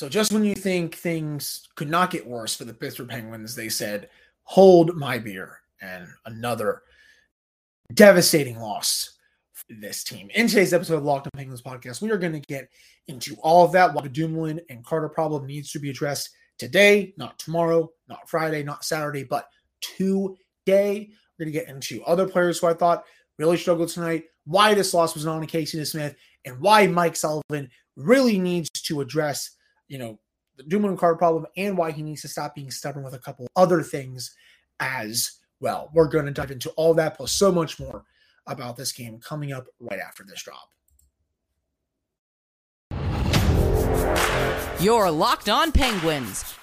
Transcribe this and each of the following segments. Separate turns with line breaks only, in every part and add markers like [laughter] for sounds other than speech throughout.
So just when you think things could not get worse for the Pittsburgh Penguins, they said, "Hold my beer," and another devastating loss for this team. In today's episode of Locked On Penguins podcast, we are going to get into all of that. Why the Dumoulin and Carter problem needs to be addressed today, not tomorrow, not Friday, not Saturday, but today. We're going to get into other players who I thought really struggled tonight, why this loss was not on Casey Smith, and why Mike Sullivan really needs to address, you know, the Dumoulin card problem and why he needs to stop being stubborn with a couple other things as well. We're going to dive into all that plus so much more about this game coming up right after this drop.
You're Locked On Penguins,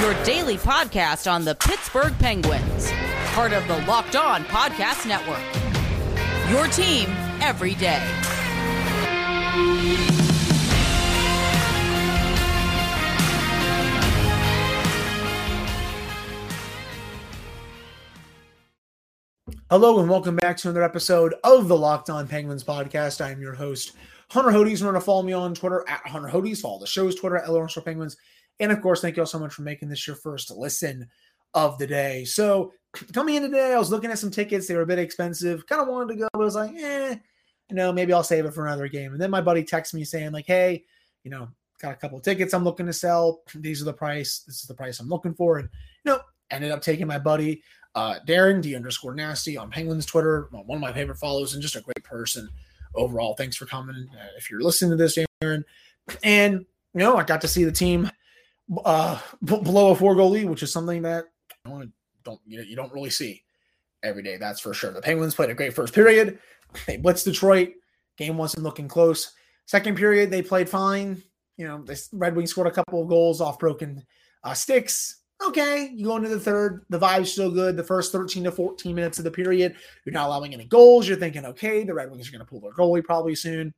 your daily podcast on the Pittsburgh Penguins, part of the Locked On Podcast Network. Your team every day.
Hello and welcome back to another episode of the Locked On Penguins podcast. I am your host, Hunter Hodes. Remember to follow me on Twitter at Hunter Hodes. Follow the show's Twitter at Lawrence Penguins. And of course, thank you all so much for making this your first listen of the day. So coming in today, I was looking at some tickets. They were a bit expensive. Kind of wanted to go, but I was like, eh, you know, maybe I'll save it for another game. And then my buddy texts me saying, like, hey, you know, got a couple tickets I'm looking to sell. [clears throat] These are the price. This is the price I'm looking for. And you know, ended up taking my buddy uh, Darren D underscore nasty on Penguins Twitter, one of my favorite follows, and just a great person overall. Thanks for coming. Uh, if you're listening to this, Darren, and you know, I got to see the team uh, blow a four goal lead, which is something that you don't you don't really see every day. That's for sure. The Penguins played a great first period. They blitzed Detroit. Game wasn't looking close. Second period, they played fine. You know, the Red Wings scored a couple of goals off broken uh, sticks okay, you go into the third, the vibe's still good. The first 13 to 14 minutes of the period, you're not allowing any goals. You're thinking, okay, the Red Wings are going to pull their goalie probably soon.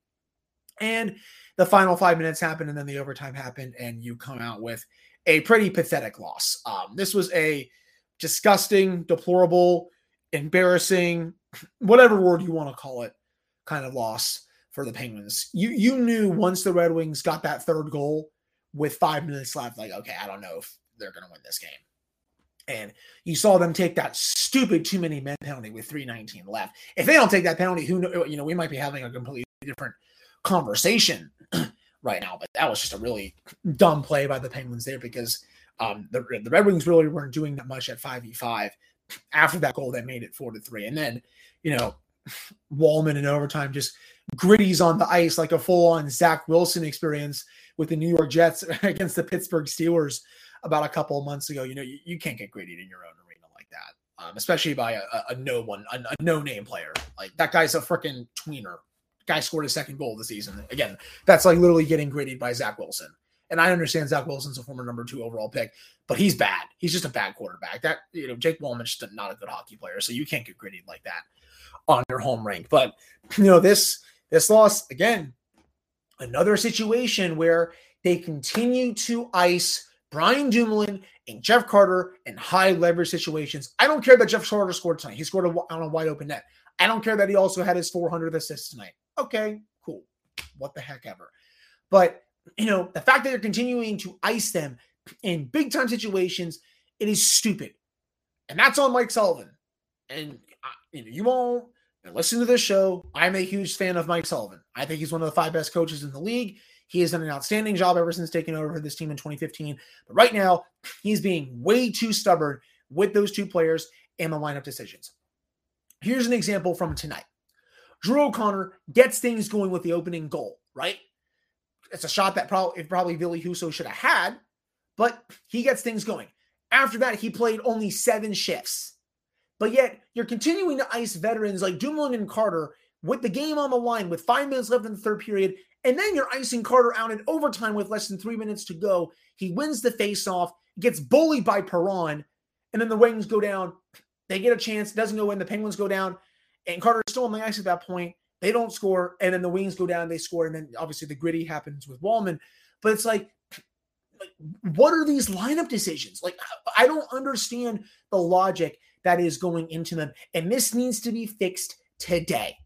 And the final five minutes happened, and then the overtime happened, and you come out with a pretty pathetic loss. Um, this was a disgusting, deplorable, embarrassing, whatever word you want to call it, kind of loss for the Penguins. You you knew once the Red Wings got that third goal with five minutes left, like, okay, I don't know if they're going to win this game. And you saw them take that stupid too many men penalty with 319 left. If they don't take that penalty, who know, you know, we might be having a completely different conversation [clears throat] right now. But that was just a really dumb play by the Penguins there because um, the, the Red Wings really weren't doing that much at 5v5 after that goal that made it 4 to 3. And then, you know, Walman in overtime just gritties on the ice like a full on Zach Wilson experience with the New York Jets [laughs] against the Pittsburgh Steelers about a couple of months ago. You know, you, you can't get graded in your own arena like that, um, especially by a, a, no one, a, a no name player. Like that guy's a freaking tweener. Guy scored his second goal of the season. Again, that's like literally getting graded by Zach Wilson. And I understand Zach Wilson's a former number two overall pick, but he's bad. He's just a bad quarterback. That you know, Jake Walman's just not a good hockey player, so you can't get graded like that on your home rink. But you know, this this loss again, another situation where they continue to ice Brian Dumoulin and Jeff Carter in high leverage situations. I don't care that Jeff Carter scored tonight. He scored a, on a wide open net. I don't care that he also had his 400 assists tonight. Okay, cool. What the heck ever. But, you know, the fact that they're continuing to ice them in big time situations, it is stupid. And that's on Mike Sullivan. And, uh, you know, you won't listen to this show. I'm a huge fan of Mike Sullivan. I think he's one of the five best coaches in the league. He has done an outstanding job ever since taking over for this team in 2015. But right now, he's being way too stubborn with those two players and the lineup decisions. Here's an example from tonight. Drew O'Connor gets things going with the opening goal, right? It's a shot that probably probably Ville Husso should have had, but he gets things going. After that, he played only seven shifts. But yet, you're continuing to ice veterans like Dumoulin and Carter with the game on the line with five minutes left in the third period and then you're icing Carter out in overtime with less than three minutes to go. He wins the faceoff, gets bullied by Perron, and then the Wings go down. They get a chance, doesn't go in. The Penguins go down, and Carter's still on the ice at that point. They don't score, and then the Wings go down, they score, and then obviously the gritty happens with Walman. But it's like, like what are these lineup decisions? Like, I don't understand the logic that is going into them, and this needs to be fixed today.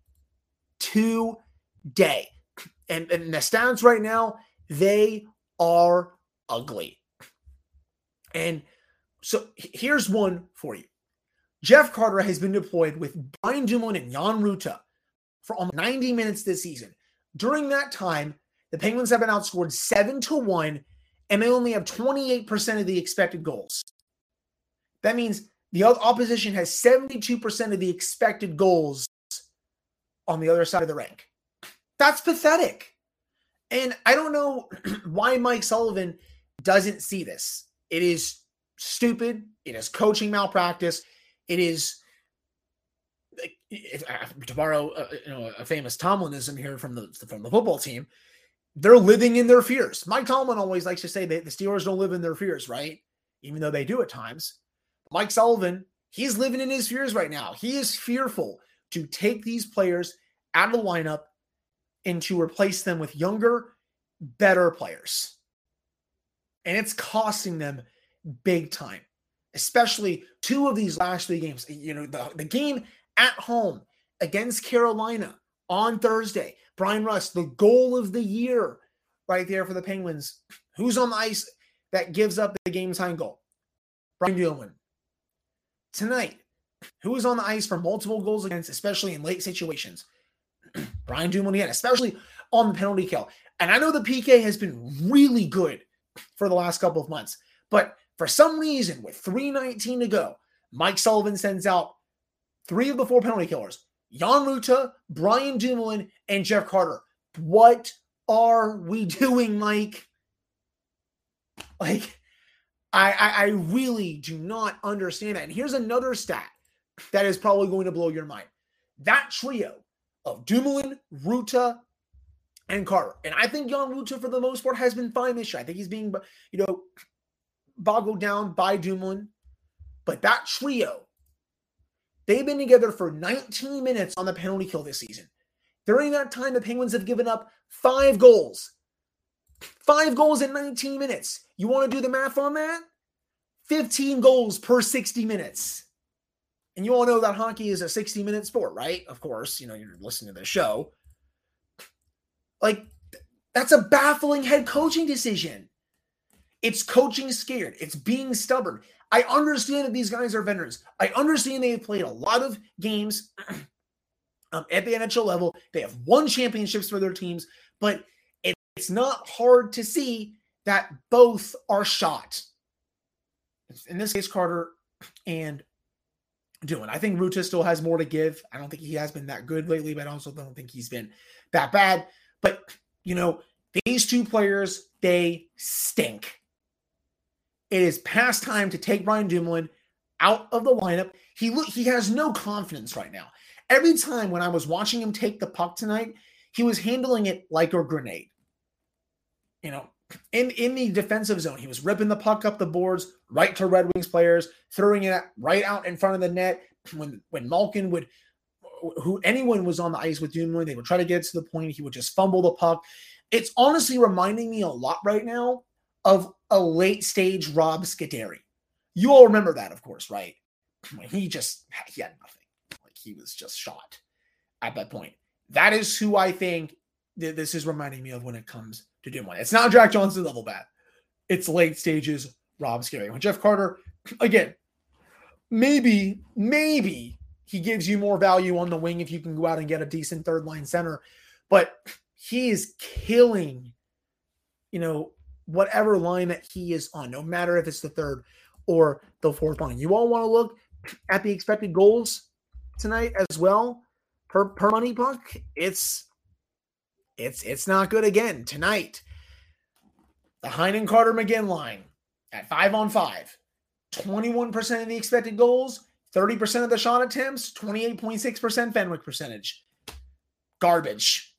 Today and, and the stands right now, they are ugly. And so here's one for you. Jeff Carter has been deployed with Brian Dumoulin and Jan Rutta for almost 90 minutes this season. During that time, the Penguins have been outscored 7 to 1 and they only have 28% of the expected goals. That means the opposition has 72% of the expected goals on the other side of the rink. That's pathetic. And I don't know [clears throat] why Mike Sullivan doesn't see this. It is stupid. It is coaching malpractice. It is if, to borrow uh, you know a famous Tomlinism here from the from the football team, they're living in their fears. Mike Tomlin always likes to say that the Steelers don't live in their fears, right? Even though they do at times. Mike Sullivan, he's living in his fears right now. He is fearful to take these players out of the lineup and to replace them with younger, better players. And it's costing them big time, especially two of these last three games. You know, the, the game at home against Carolina on Thursday. Bryan Rust, the goal of the year right there for the Penguins. Who's on the ice that gives up the game time goal? Brian Dumoulin. Tonight, who is on the ice for multiple goals against, especially in late situations? [clears throat] Brian Dumoulin especially on the penalty kill. And I know the PK has been really good for the last couple of months, but for some reason, with 319 to go, Mike Sullivan sends out three of the four penalty killers Jan Rutta, Brian Dumoulin, and Jeff Carter. What are we [laughs] doing, Mike? Like, I, I, I really do not understand that. And here's another stat that is probably going to blow your mind. That trio of Dumoulin, Rutta, and Carter. And I think Jan Rutta, for the most part, has been fine this year. I think he's being, you know, boggled down by Dumoulin. But that trio, they've been together for 19 minutes on the penalty kill this season. During that time, the Penguins have given up five goals. Five goals in 19 minutes. You want to do the math on that? 15 goals per 60 minutes. And you all know that hockey is a 60 minute sport, right? Of course, you know, you're listening to the show. Like, that's a baffling head coaching decision. It's coaching scared. It's being stubborn. I understand that these guys are veterans. I understand they have played a lot of games [clears throat] um, at the NHL level. They have won championships for their teams, but it, it's not hard to see that both are shot. In this case, Carter and Doing. I think Rutta still has more to give. I don't think he has been that good lately, but I also don't think he's been that bad. But, you know, these two players, they stink. It is past time to take Brian Dumoulin out of the lineup. He look he has no confidence right now. Every time when I was watching him take the puck tonight, he was handling it like a grenade. You know, in in the defensive zone, he was ripping the puck up the boards right to Red Wings players, throwing it right out in front of the net. When when Malkin would who anyone was on the ice with Dumoulin, they would try to get to the point. He would just fumble the puck. It's honestly reminding me a lot right now of a late stage Rob Scuderi. You all remember that, of course, right? When he just he had nothing. Like he was just shot at that point. That is who I think th- this is reminding me of when it comes to Dumoulin. It's not Jack Johnson level bad. It's late stages Rob Scuderi. When Jeff Carter, again, maybe, maybe he gives you more value on the wing if you can go out and get a decent third line center. But he is killing, you know, whatever line that he is on, no matter if it's the third or the fourth line. You all want to look at the expected goals tonight as well per per money puck. It's it's it's not good again tonight. The Heinen Carter McGinn line at five on five, 21% of the expected goals, 30% of the shot attempts, 28.6% Fenwick percentage. Garbage.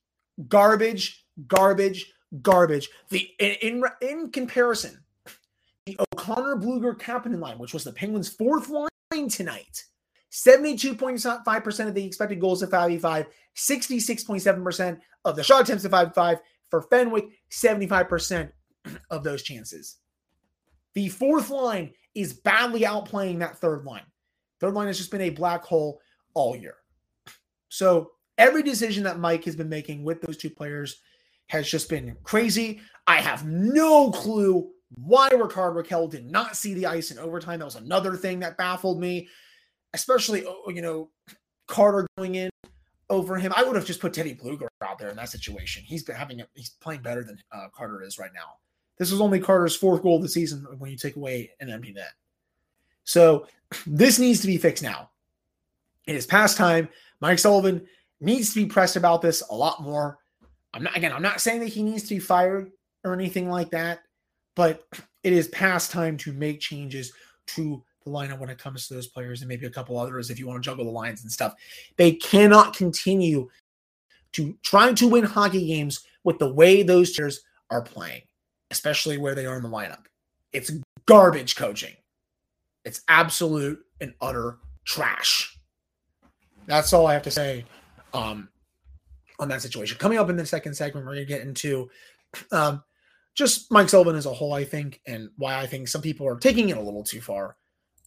Garbage, garbage, garbage. The in in, comparison, the O'Connor Blueger Kapanen line, which was the Penguins' fourth line tonight, 72.5% of the expected goals at 5v5, 66.7% of the shot attempts at 5v5. For Fenwick, 75% [clears throat] of those chances. The fourth line is badly outplaying that third line. Third line has just been a black hole all year. [clears throat] So every decision that Mike has been making with those two players has just been crazy. I have no clue why Rickard Rakell did not see the ice in overtime. That was another thing that baffled me, especially, oh, you know, Carter going in over him. I would have just put Teddy Blueger out there in that situation. He's been having a, he's playing better than uh, Carter is right now. This was only Carter's fourth goal of the season when you take away an empty net. So [clears throat] this needs to be fixed now. It is past time. Mike Sullivan needs to be pressed about this a lot more. I'm not again, I'm not saying that he needs to be fired or anything like that, but [clears throat] it is past time to make changes to the lineup when it comes to those players and maybe a couple others if you want to juggle the lines and stuff. They cannot continue to trying to win hockey games with the way those players are playing, especially where they are in the lineup. It's garbage coaching. It's absolute and utter trash. That's all I have to say um, on that situation. Coming up in the second segment, we're going to get into um, just Mike Sullivan as a whole, I think, and why I think some people are taking it a little too far,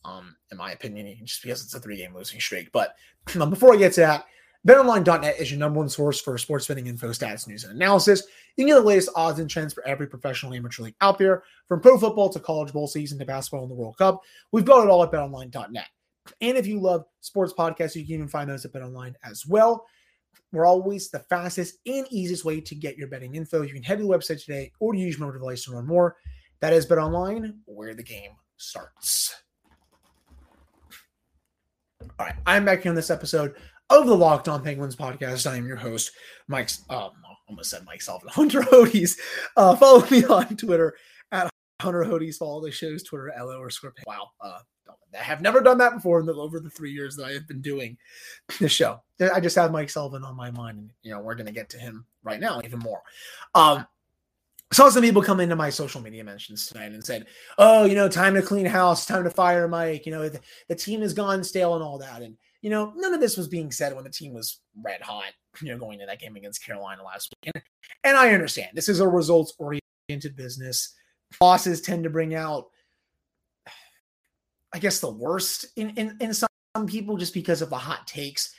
um, in my opinion, just because it's a three game losing streak. But [clears throat] um, before I get to that, BetOnline.net is your number one source for sports betting info, stats, news, and analysis. You can get the latest odds and trends for every professional and amateur league out there, from pro football to college bowl season to basketball and the World Cup. We've got it all at BetOnline.net. And if you love sports podcasts, you can even find those at BetOnline as well. We're always the fastest and easiest way to get your betting info. You can head to the website today or use your mobile device to learn more. That is BetOnline, where the game starts. All right, I'm back here on this episode of the Locked On Penguins podcast. I am your host, Mike. Um, almost said Mike Sullivan, [laughs] Hunter Hodes. Uh, follow me [laughs] on Twitter at Hunter Hodes. Follow the show's Twitter, LO or script. Wow, uh, I have never done that before in the, over the three years that I have been doing the show. I just have Mike Sullivan on my mind, and you know we're going to get to him right now even more. Um, saw some people come into my social media mentions tonight and said, "Oh, you know, time to clean house, time to fire Mike. You know, the, the team has gone stale and all that." And you know, none of this was being said when the team was red hot. [laughs] You know, going to that game against Carolina last week, and, I understand this is a results oriented business. Bosses tend to bring out I guess the worst in in, in some people just because of the hot takes.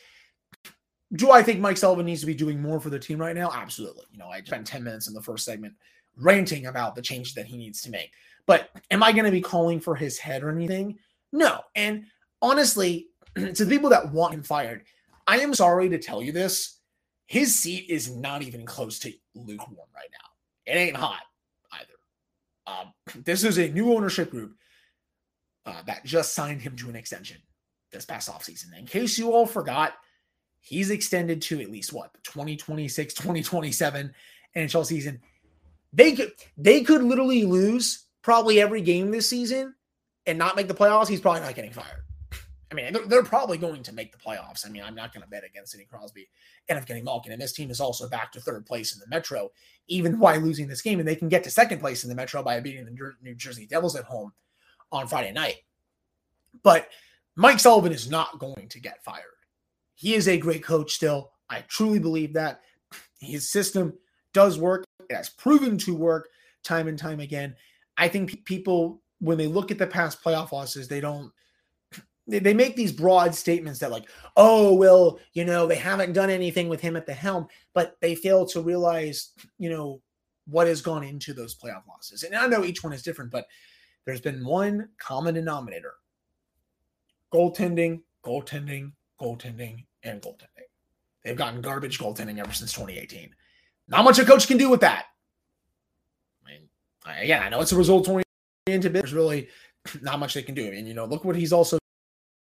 Do I think Mike Sullivan needs to be doing more for the team right now? Absolutely. You know, I spent 10 minutes in the first segment ranting about the changes that he needs to make. But am I going to be calling for his head or anything? No. And honestly, [clears throat] to the people that want him fired, I am sorry to tell you this. His seat is not even close to lukewarm right now. It ain't hot either. Um, [clears throat] this is a new ownership group uh, that just signed him to an extension this past offseason. In case you all forgot, he's extended to at least what the 2026 2027 NHL season. They could they could literally lose probably every game this season and not make the playoffs. He's probably not getting fired. I mean, they're, they're probably going to make the playoffs. I mean, I'm not going to bet against Sidney Crosby and Evgeny Malkin. And this team is also back to third place in the Metro, even while losing this game. And they can get to second place in the Metro by beating the New Jersey Devils at home on Friday night. But Mike Sullivan is not going to get fired. He is a great coach still. I truly believe that. His system does work. It has proven to work time and time again. I think people, when they look at the past playoff losses, they don't they make these broad statements that like oh well you know they haven't done anything with him at the helm but they fail to realize you know what has gone into those playoff losses and i know each one is different but there's been one common denominator goaltending, goaltending, goaltending, and goaltending. They've gotten garbage goaltending ever since 2018. Not much a coach can do with that. I mean, again, I know it's a results oriented bit. There's really [clears throat] not much they can do. I mean, you know, look what he's also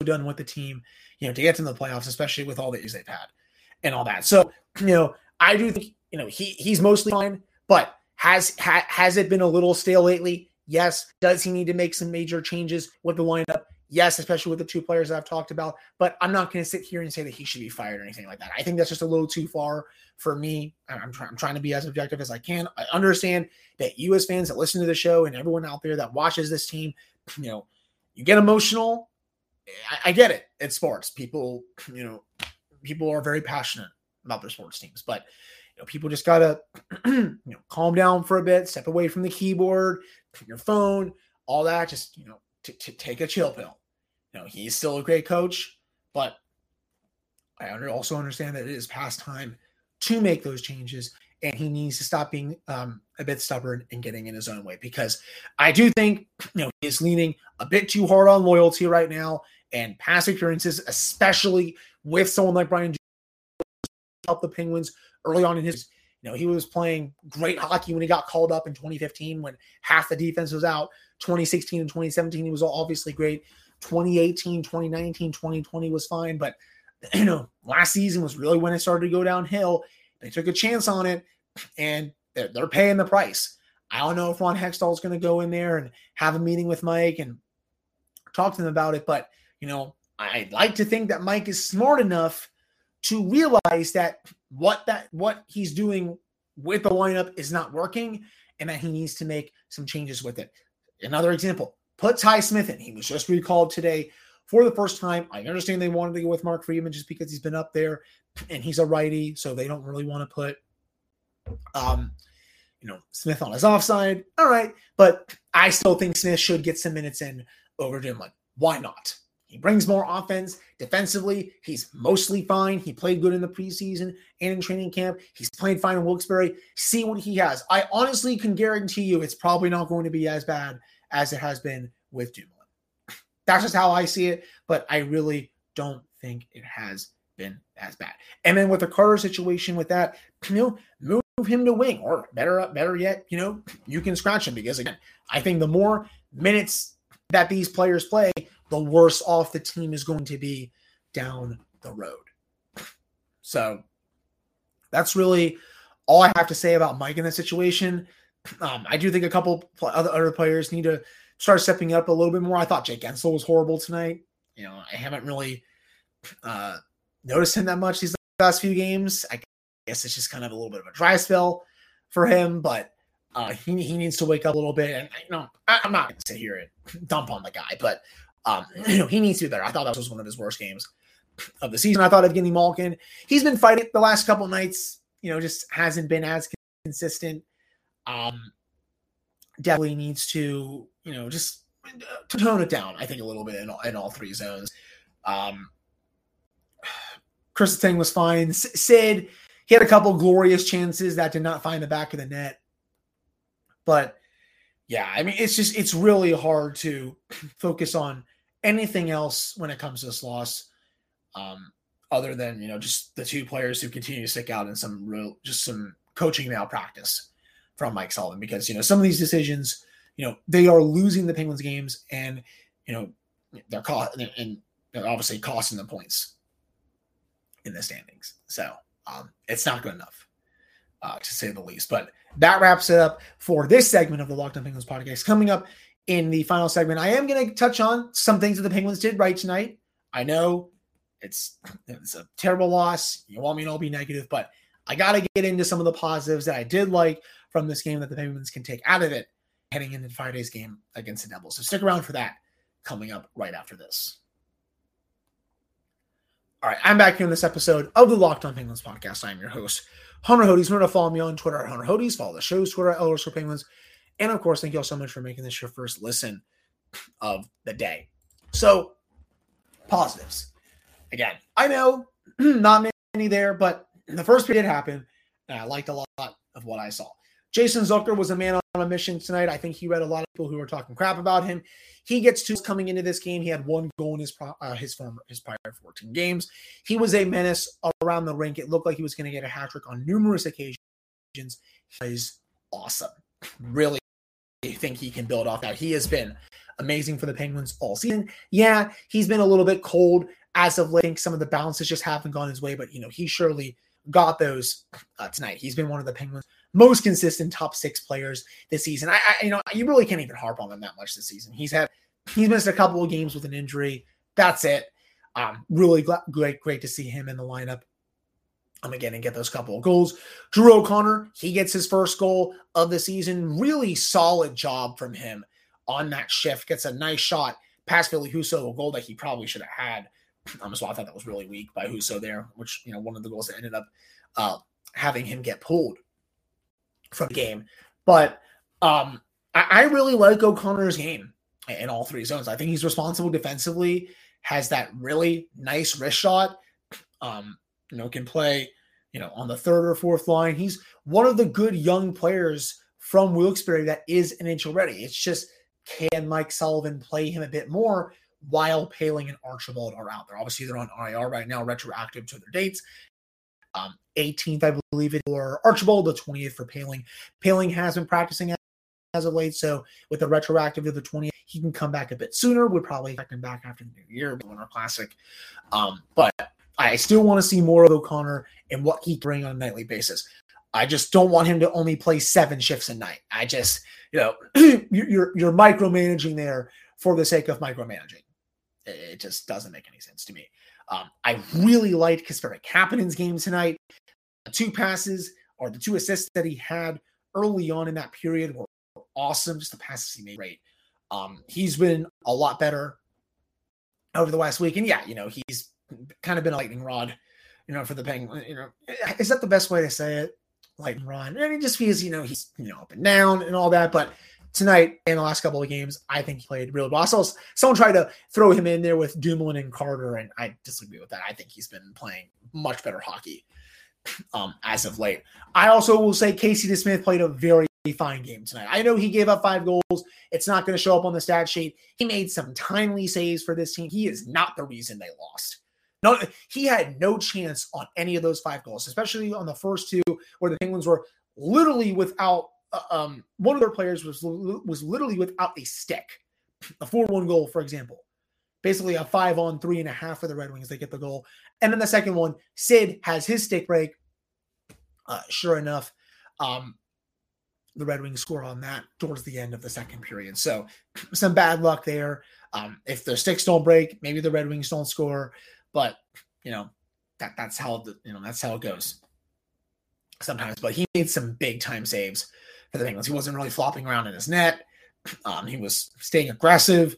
done with the team, you know, to get to the playoffs, especially with all the issues they've had and all that. So, [clears throat] you know, I do think, you know, he he's mostly fine, but has ha, has it been a little stale lately? Yes. Does he need to make some major changes with the lineup? Yes, especially with the two players that I've talked about. But I'm not going to sit here and say that he should be fired or anything like that. I think that's just a little too far for me. I'm, try- I'm trying to be as objective as I can. I understand that you, as fans that listen to the show, and everyone out there that watches this team, you know, you get emotional. I, I get it. It's sports. People, you know, people are very passionate about their sports teams, but you know, people just gotta, [clears throat] you know, calm down for a bit, step away from the keyboard, your phone, all that. Just you know, to, to take a chill pill. You know, he's still a great coach, but I also understand that it is past time to make those changes and he needs to stop being um, a bit stubborn and getting in his own way because I do think [clears throat] you know he's leaning a bit too hard on loyalty right now and past appearances, especially with someone like Brian help the Penguins early on in his. You know, he was playing great hockey when he got called up in 2015 when half the defense was out. 2016 and 2017, he was obviously great. 2018, 2019, 2020 was fine, but [clears throat] you know, last season was really when it started to go downhill. They took a chance on it, and they're, they're paying the price. I don't know if Ron Hextall is going to go in there and have a meeting with Mike and talk to them about it, but you know, I'd like to think that Mike is smart enough to realize that what that what he's doing with the lineup is not working and that he needs to make some changes with it. Another example, put Ty Smith in. He was just recalled today for the first time. I understand they wanted to go with Mark Friedman just because he's been up there and he's a righty, so they don't really want to put um you know Smith on his offside. All right, but I still think Smith should get some minutes in over Dumoulin. Why not? He brings more offense defensively. He's mostly fine. He played good in the preseason and in training camp. He's played fine in Wilkes-Barre. See what he has. I honestly can guarantee you it's probably not going to be as bad as it has been with Dumoulin. [laughs] That's just how I see it, but I really don't think it has been as bad. And then with the Carter situation, with that, you know, move him to wing, or better, up, better yet, you know, you can scratch him because again, I think the more minutes that these players play, the worse off the team is going to be down the road. So that's really all I have to say about Mike in that situation. Um, I do think a couple other, other players need to start stepping up a little bit more. I thought Jake Guentzel was horrible tonight. You know, I haven't really uh, noticed him that much these last few games. I guess it's just kind of a little bit of a dry spell for him, but uh, he, he needs to wake up a little bit. And you know, I, am not going to sit here and dump on the guy, but um, [clears throat] you know, he needs to be better. I thought that was one of his worst games of the season. I thought of Evgeny Malkin, he's been fighting the last couple nights, you know, just hasn't been as consistent. Um, definitely needs to, you know, just to tone it down, I think, a little bit in, in all three zones. Um, [sighs] Chris Tang was fine. Sid, he had a couple glorious chances that did not find the back of the net. But yeah, I mean, it's just, it's really hard to [clears throat] focus on anything else when it comes to this loss, um, other than you know just the two players who continue to stick out in some real just some coaching malpractice from Mike Sullivan because you know some of these decisions you know they are losing the Penguins games and you know they're caught and they're obviously costing them points in the standings. So um, it's not good enough uh, to say the least. But that wraps it up for this segment of the Locked On Penguins podcast. Coming up in the final segment, I am going to touch on some things that the Penguins did right tonight. I know it's it's a terrible loss. You want me to all be negative, but I got to get into some of the positives that I did like from this game that the Penguins can take out of it heading into Friday's game against the Devils. So stick around for that coming up right after this. All right, I'm back here in this episode of the Locked On Penguins podcast. I'm your host, Hunter Hodes. Remember to follow me on Twitter at Hunter Hodes. Follow the show's Twitter at Elder Penguins. And of course, thank you all so much for making this your first listen of the day. So, positives. Again, I know [clears throat] not many there, but the first period happened, and I liked a lot of what I saw. Jason Zucker was a man on a mission tonight. I think he read a lot of people who were talking crap about him. He gets two coming into this game. He had one goal in his uh, his former his prior 14 games. He was a menace around the rink. It looked like he was going to get a hat trick on numerous occasions. He's awesome. [clears throat] Really think he can build off that. He has been amazing for the Penguins all season. Yeah, he's been a little bit cold as of late. Some of the bounces just haven't gone his way, but you know he surely got those uh, tonight. He's been one of the Penguins' most consistent top six players this season. I, I, you know, you really can't even harp on him that much this season. He's had he's missed a couple of games with an injury. That's it. Um, really glad, great, great to see him in the lineup. Again and get those couple of goals. Drew O'Connor, he gets his first goal of the season. Really solid job from him on that shift. Gets a nice shot past Ville Husso, a goal that he probably should have had. [clears throat] Um, so I thought that was really weak by Husso there, which you know one of the goals that ended up uh, having him get pulled from the game. But um, I, I really like O'Connor's game in all three zones. I think he's responsible defensively, has that really nice wrist shot. [clears throat] Um, you know, can play, you know, on the third or fourth line. He's one of the good young players from Wilkes-Barre that is NHL ready. It's just can Mike Sullivan play him a bit more while Poehling and Archibald are out there? Obviously, they're on IR right now, retroactive to their dates. Um, 18th, I believe it, for Archibald, the 20th for Poehling. Poehling has been practicing as of late, so with the retroactive to the 20th, he can come back a bit sooner. We'd probably expect back after the new year, Winter Classic. Um, but I still want to see more of O'Connor and what he bring on a nightly basis. I just don't want him to only play seven shifts a night. I just, you know, [clears throat] you're you're micromanaging there for the sake of micromanaging. It just doesn't make any sense to me. Um, I really liked Kasperi Kapanen's game tonight. The two passes or the two assists that he had early on in that period were awesome. Just the passes he made, great. Um, he's been a lot better over the last week, and yeah, you know, he's kind of been a lightning rod, you know, for the Penguins. You know, is that the best way to say it? Lightning rod. I mean, just because you know he's you know up and down and all that, but tonight in the last couple of games, I think he played really well. So someone tried to throw him in there with Dumoulin and Carter, and I disagree with that. I think he's been playing much better hockey um, as of late. I also will say Casey DeSmith played a very fine game tonight. I know he gave up five goals. It's not going to show up on the stat sheet. He made some timely saves for this team. He is not the reason they lost. No, he had no chance on any of those five goals, especially on the first two where the Penguins were literally without uh, um, one of their players was was literally without a stick. A four-one goal, for example, basically a five on three and a half for the Red Wings. They get the goal, and then the second one, Sid has his stick break. Uh, sure enough, um, the Red Wings score on that towards the end of the second period. So [clears throat] some bad luck there. Um, if the sticks don't break, maybe the Red Wings don't score, but you know that that's how the you know that's how it goes sometimes. But he made some big time saves for the Penguins. He wasn't really flopping around in his net. Um, he was staying aggressive,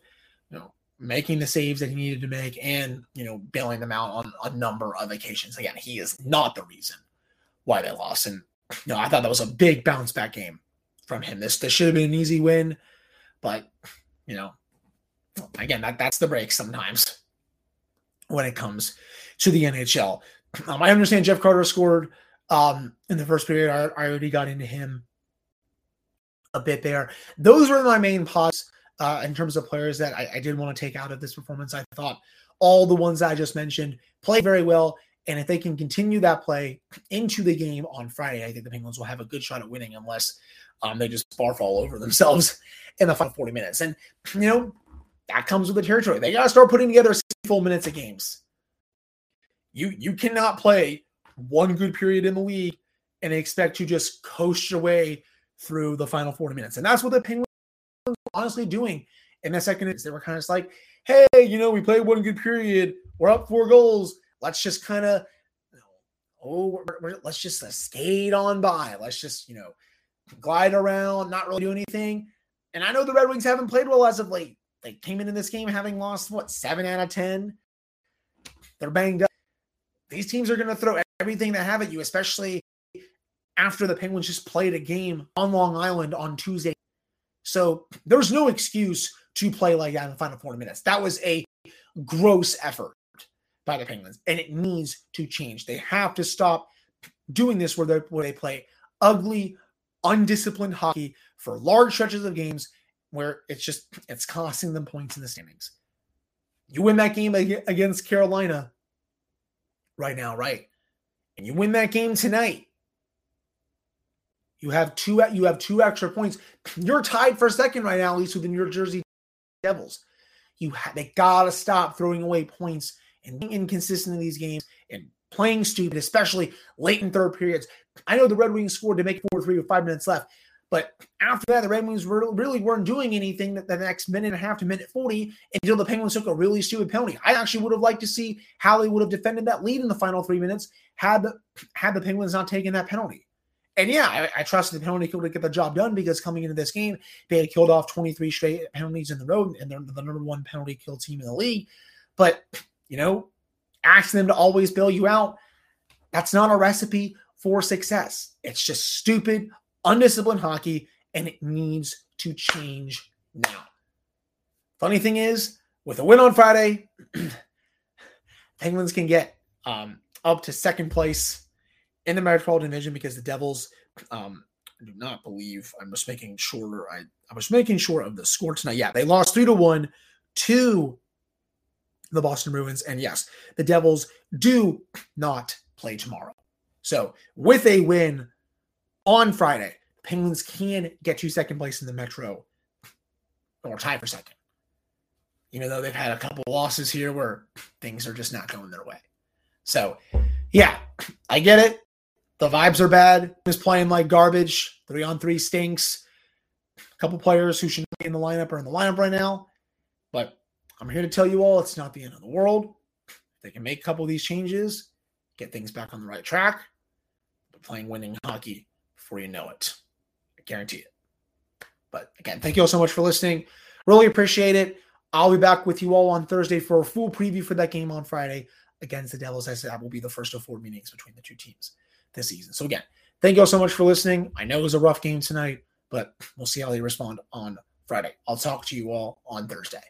you know, making the saves that he needed to make, and you know, bailing them out on a number of occasions. Again, he is not the reason why they lost. And you know, I thought that was a big bounce back game from him. This this should have been an easy win, but you know, again, that that's the break sometimes when it comes to the NHL. Um, I understand Jeff Carter scored um, in the first period. I, I already got into him a bit there. Those were my main pause uh, in terms of players that I, I did want to take out of this performance. I thought all the ones I just mentioned played very well. And if they can continue that play into the game on Friday, I think the Penguins will have a good shot at winning unless um, they just barf all over themselves [laughs] in the final 40 minutes. And, you know, that comes with the territory. They got to start putting together full minutes of games. You you cannot play one good period in the league and expect to just coast your way through the final 40 minutes. And that's what the Penguins were honestly doing in the second is They were kind of like, hey, you know, we played one good period. We're up four goals. Let's just kind of, oh, we're, we're, let's just uh, skate on by. Let's just, you know, glide around, not really do anything. And I know the Red Wings haven't played well as of late. They came into this game having lost, what, seven out of 10? They're banged up. These teams are going to throw everything they have at you, especially after the Penguins just played a game on Long Island on Tuesday. So there's no excuse to play like that in the final 40 minutes. That was a gross effort by the Penguins, and it needs to change. They have to stop doing this where they where they play ugly, undisciplined hockey for large stretches of games where it's just it's costing them points in the standings. You win that game against Carolina right now, right? And you win that game tonight you have two. You have two extra points. You're tied for second right now, at least with the New Jersey Devils. You ha- they gotta stop throwing away points and being inconsistent in these games and playing stupid, especially late in third periods. I know the Red Wings scored to make four three with five minutes left, but after that, the Red Wings were, really weren't doing anything the next minute and a half to minute 40 until the Penguins took a really stupid penalty. I actually would have liked to see how they would have defended that lead in the final three minutes had the, had the Penguins not taken that penalty. And yeah, I, I trusted the penalty kill to get the job done because coming into this game, they had killed off 23 straight penalties in the road, and they're the number one penalty kill team in the league. But, you know, asking them to always bail you out, that's not a recipe for success. It's just stupid, undisciplined hockey, and it needs to change now. Funny thing is, with a win on Friday, [clears throat] Penguins can get um, up to second place in the Metropolitan Division because the Devils Um, do not believe I'm just making sure I, I was making sure of the score tonight. Yeah, they lost three to one to the Boston Bruins. And yes, the Devils do not play tomorrow. So with a win on Friday, Penguins can get to second place in the Metro or tie for second. Even though they've had a couple losses here where things are just not going their way. So, yeah, I get it. The vibes are bad. Just playing like garbage. Three on three stinks. A couple players who should be in the lineup are in the lineup right now. But I'm here to tell you all it's not the end of the world. They can make a couple of these changes, get things back on the right track. But playing winning hockey before you know it. I guarantee it. But again, thank you all so much for listening. Really appreciate it. I'll be back with you all on Thursday for a full preview for that game on Friday against the Devils. I said that will be the first of four meetings between the two teams this season. So again, thank you all so much for listening. I know it was a rough game tonight, but we'll see how they respond on Friday. I'll talk to you all on Thursday.